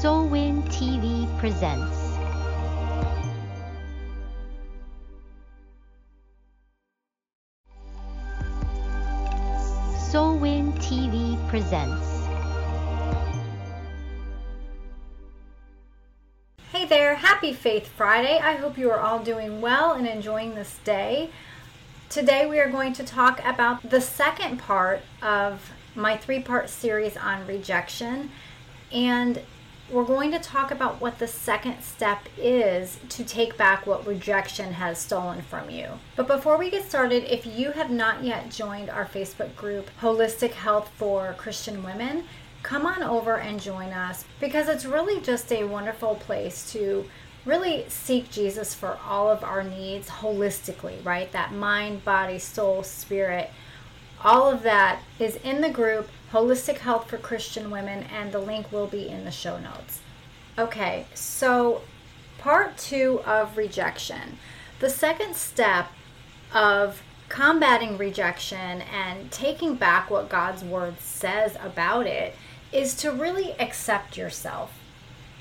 SOLWIN TV presents. SOLWIN TV presents. Hey there, happy Faith Friday. I hope you are all doing well and enjoying this day. Today we are going to talk about the second part of my three part series on rejection. And we're going to talk about what the second step is to take back what rejection has stolen from you. But before we get started, if you have not yet joined our Facebook group, Holistic Health for Christian Women, come on over and join us because it's really just a wonderful place to really seek Jesus for all of our needs holistically, right? That mind, body, soul, spirit. All of that is in the group Holistic Health for Christian Women, and the link will be in the show notes. Okay, so part two of rejection. The second step of combating rejection and taking back what God's word says about it is to really accept yourself.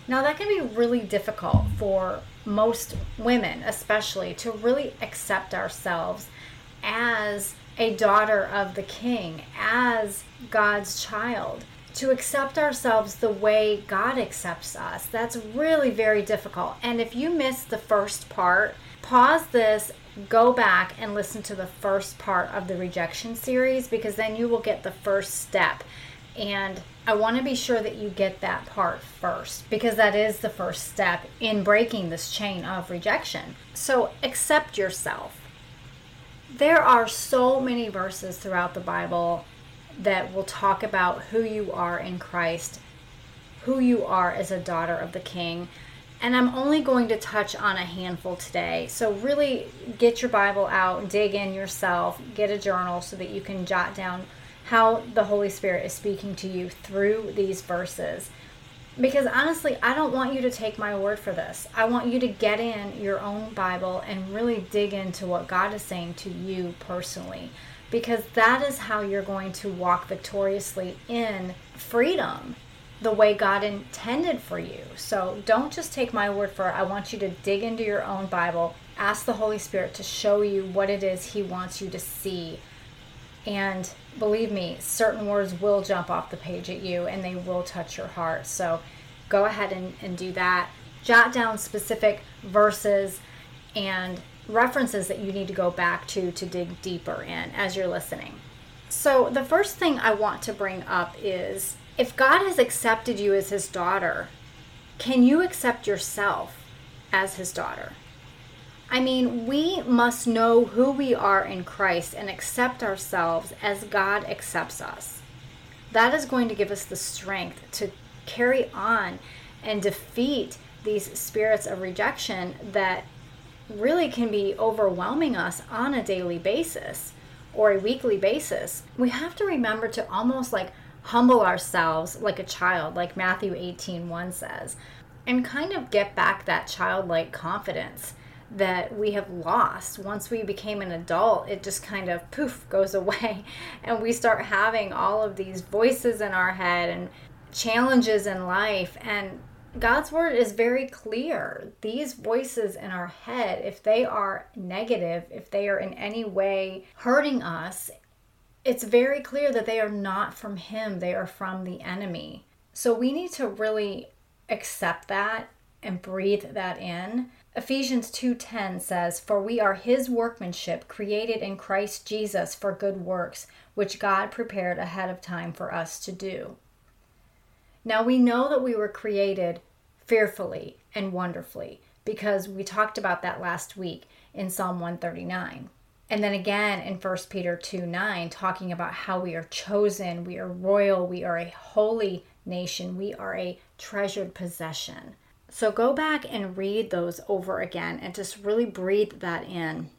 Now, that can be really difficult for most women, especially, to really accept ourselves as a daughter of the king, as God's child. To accept ourselves the way God accepts us, that's really very difficult. And if you missed the first part, pause this, go back and listen to the first part of the rejection series because then you will get the first step. And I want to be sure that you get that part first because that is the first step in breaking this chain of rejection. So accept yourself. There are so many verses throughout the Bible that will talk about who you are in Christ, who you are as a daughter of the King. And I'm only going to touch on a handful today. So, really get your Bible out, dig in yourself, get a journal so that you can jot down how the Holy Spirit is speaking to you through these verses. Because honestly, I don't want you to take my word for this. I want you to get in your own Bible and really dig into what God is saying to you personally. Because that is how you're going to walk victoriously in freedom the way God intended for you. So don't just take my word for it. I want you to dig into your own Bible, ask the Holy Spirit to show you what it is He wants you to see. And believe me, certain words will jump off the page at you and they will touch your heart. So go ahead and, and do that. Jot down specific verses and references that you need to go back to to dig deeper in as you're listening. So, the first thing I want to bring up is if God has accepted you as his daughter, can you accept yourself as his daughter? I mean, we must know who we are in Christ and accept ourselves as God accepts us. That is going to give us the strength to carry on and defeat these spirits of rejection that really can be overwhelming us on a daily basis or a weekly basis. We have to remember to almost like humble ourselves like a child, like Matthew 18 1 says, and kind of get back that childlike confidence that we have lost once we became an adult it just kind of poof goes away and we start having all of these voices in our head and challenges in life and God's word is very clear. These voices in our head, if they are negative, if they are in any way hurting us, it's very clear that they are not from Him, they are from the enemy. So we need to really accept that and breathe that in. Ephesians 2:10 says, "For we are his workmanship, created in Christ Jesus for good works, which God prepared ahead of time for us to do." Now we know that we were created fearfully and wonderfully because we talked about that last week in Psalm 139. And then again in 1 Peter 2 9, talking about how we are chosen, we are royal, we are a holy nation, we are a treasured possession. So go back and read those over again and just really breathe that in.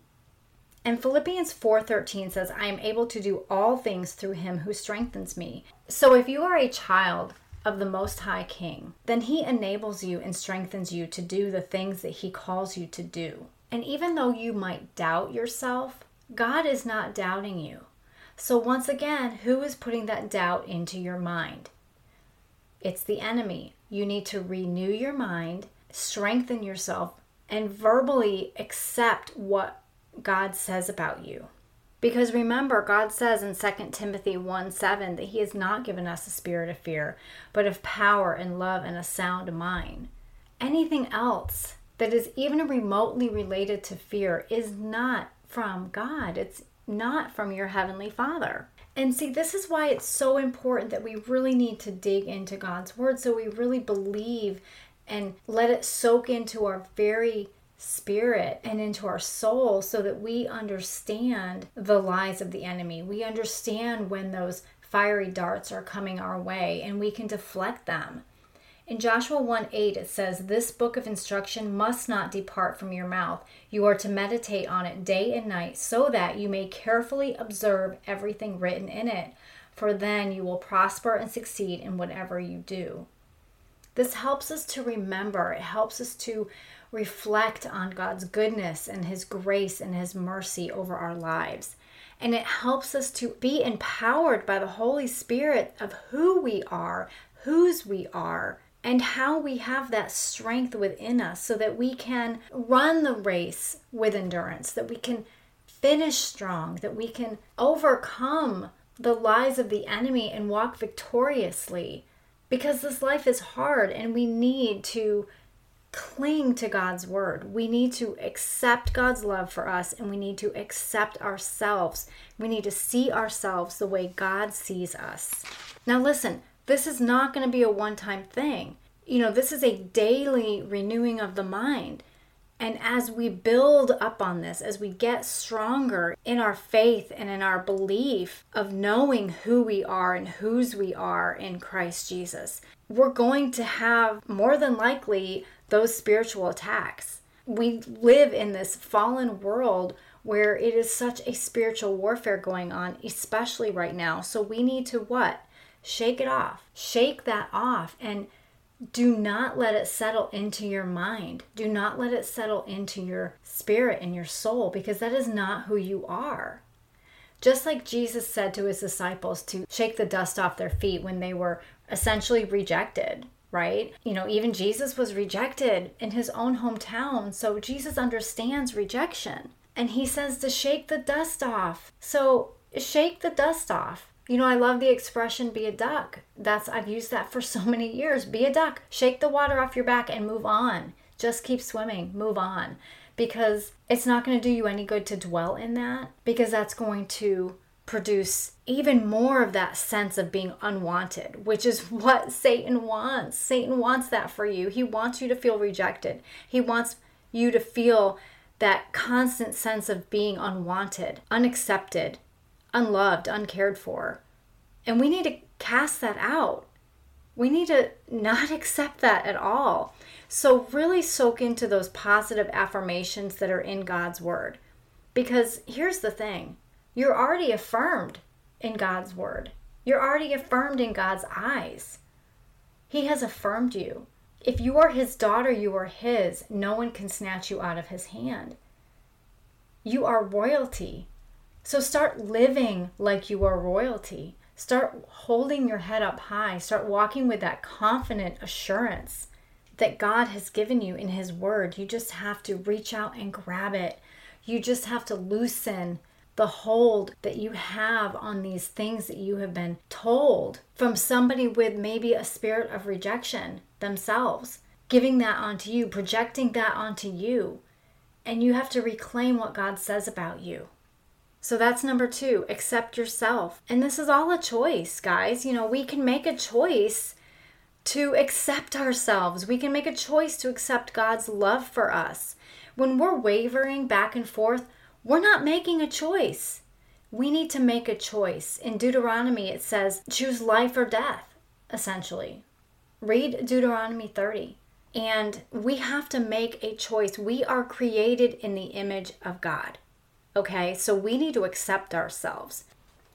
And Philippians 4:13 says, "I am able to do all things through him who strengthens me." So if you are a child of the Most High King, then He enables you and strengthens you to do the things that He calls you to do. And even though you might doubt yourself, God is not doubting you. So, once again, who is putting that doubt into your mind? It's the enemy. You need to renew your mind, strengthen yourself, and verbally accept what God says about you. Because remember, God says in 2 Timothy 1 7 that He has not given us a spirit of fear, but of power and love and a sound mind. Anything else that is even remotely related to fear is not from God. It's not from your Heavenly Father. And see, this is why it's so important that we really need to dig into God's Word so we really believe and let it soak into our very spirit and into our soul so that we understand the lies of the enemy. We understand when those fiery darts are coming our way and we can deflect them. In Joshua 1 8, it says, This book of instruction must not depart from your mouth. You are to meditate on it day and night, so that you may carefully observe everything written in it, for then you will prosper and succeed in whatever you do. This helps us to remember, it helps us to reflect on God's goodness and His grace and His mercy over our lives. And it helps us to be empowered by the Holy Spirit of who we are, whose we are, and how we have that strength within us so that we can run the race with endurance, that we can finish strong, that we can overcome the lies of the enemy and walk victoriously. Because this life is hard and we need to cling to God's word. We need to accept God's love for us and we need to accept ourselves. We need to see ourselves the way God sees us. Now, listen, this is not going to be a one time thing. You know, this is a daily renewing of the mind. And as we build up on this, as we get stronger in our faith and in our belief of knowing who we are and whose we are in Christ Jesus, we're going to have more than likely those spiritual attacks. We live in this fallen world where it is such a spiritual warfare going on, especially right now. So we need to what? Shake it off. Shake that off and do not let it settle into your mind. Do not let it settle into your spirit and your soul because that is not who you are. Just like Jesus said to his disciples to shake the dust off their feet when they were essentially rejected, right? You know, even Jesus was rejected in his own hometown. So Jesus understands rejection. And he says to shake the dust off. So shake the dust off. You know, I love the expression be a duck. That's I've used that for so many years. Be a duck. Shake the water off your back and move on. Just keep swimming. Move on. Because it's not going to do you any good to dwell in that because that's going to produce even more of that sense of being unwanted, which is what Satan wants. Satan wants that for you. He wants you to feel rejected. He wants you to feel that constant sense of being unwanted, unaccepted, unloved, uncared for. And we need to cast that out. We need to not accept that at all. So, really soak into those positive affirmations that are in God's Word. Because here's the thing you're already affirmed in God's Word, you're already affirmed in God's eyes. He has affirmed you. If you are His daughter, you are His. No one can snatch you out of His hand. You are royalty. So start living like you are royalty. Start holding your head up high. Start walking with that confident assurance that God has given you in His Word. You just have to reach out and grab it. You just have to loosen the hold that you have on these things that you have been told from somebody with maybe a spirit of rejection themselves, giving that onto you, projecting that onto you. And you have to reclaim what God says about you. So that's number two, accept yourself. And this is all a choice, guys. You know, we can make a choice to accept ourselves. We can make a choice to accept God's love for us. When we're wavering back and forth, we're not making a choice. We need to make a choice. In Deuteronomy, it says, choose life or death, essentially. Read Deuteronomy 30. And we have to make a choice. We are created in the image of God. Okay, so we need to accept ourselves.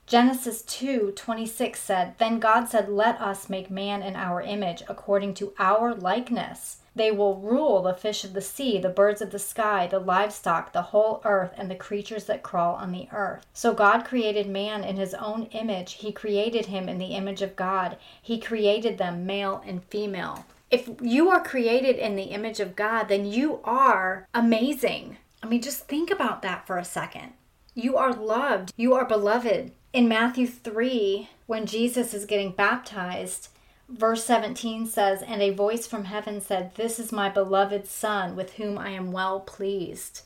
Genesis 2 26 said, Then God said, Let us make man in our image, according to our likeness. They will rule the fish of the sea, the birds of the sky, the livestock, the whole earth, and the creatures that crawl on the earth. So God created man in his own image. He created him in the image of God. He created them male and female. If you are created in the image of God, then you are amazing. I mean, just think about that for a second. You are loved, you are beloved in Matthew 3, when Jesus is getting baptized, verse 17 says, And a voice from heaven said, This is my beloved Son, with whom I am well pleased.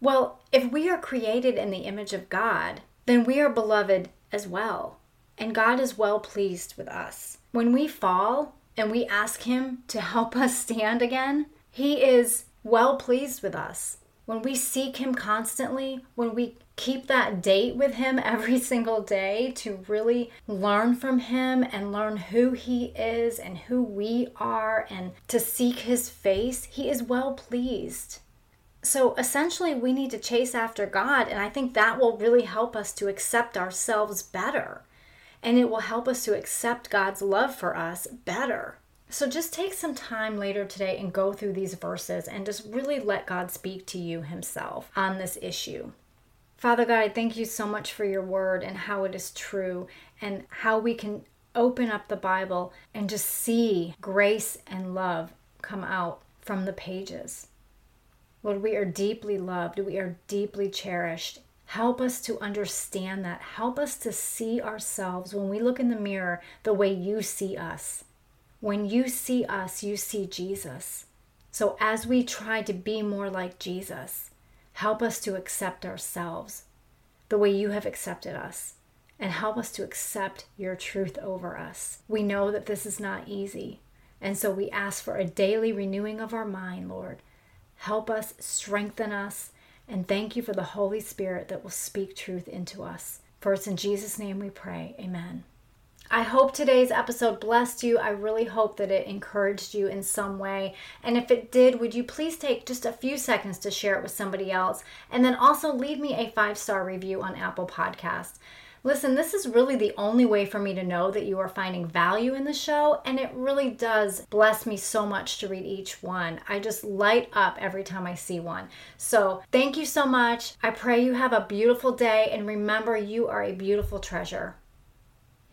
Well, if we are created in the image of God, then we are beloved as well. And God is well pleased with us. When we fall and we ask Him to help us stand again, He is well pleased with us. When we seek Him constantly, when we keep that date with him every single day to really learn from him and learn who he is and who we are and to seek his face, he is well pleased. So essentially, we need to chase after God, and I think that will really help us to accept ourselves better. And it will help us to accept God's love for us better. So just take some time later today and go through these verses and just really let God speak to you Himself on this issue. Father God, I thank you so much for your word and how it is true and how we can open up the Bible and just see grace and love come out from the pages. Lord, we are deeply loved, we are deeply cherished. Help us to understand that. Help us to see ourselves when we look in the mirror the way you see us. When you see us, you see Jesus. So as we try to be more like Jesus, Help us to accept ourselves the way you have accepted us, and help us to accept your truth over us. We know that this is not easy, and so we ask for a daily renewing of our mind, Lord. Help us, strengthen us, and thank you for the Holy Spirit that will speak truth into us. For it's in Jesus' name we pray. Amen. I hope today's episode blessed you. I really hope that it encouraged you in some way. And if it did, would you please take just a few seconds to share it with somebody else? And then also leave me a five star review on Apple Podcasts. Listen, this is really the only way for me to know that you are finding value in the show, and it really does bless me so much to read each one. I just light up every time I see one. So, thank you so much. I pray you have a beautiful day, and remember, you are a beautiful treasure.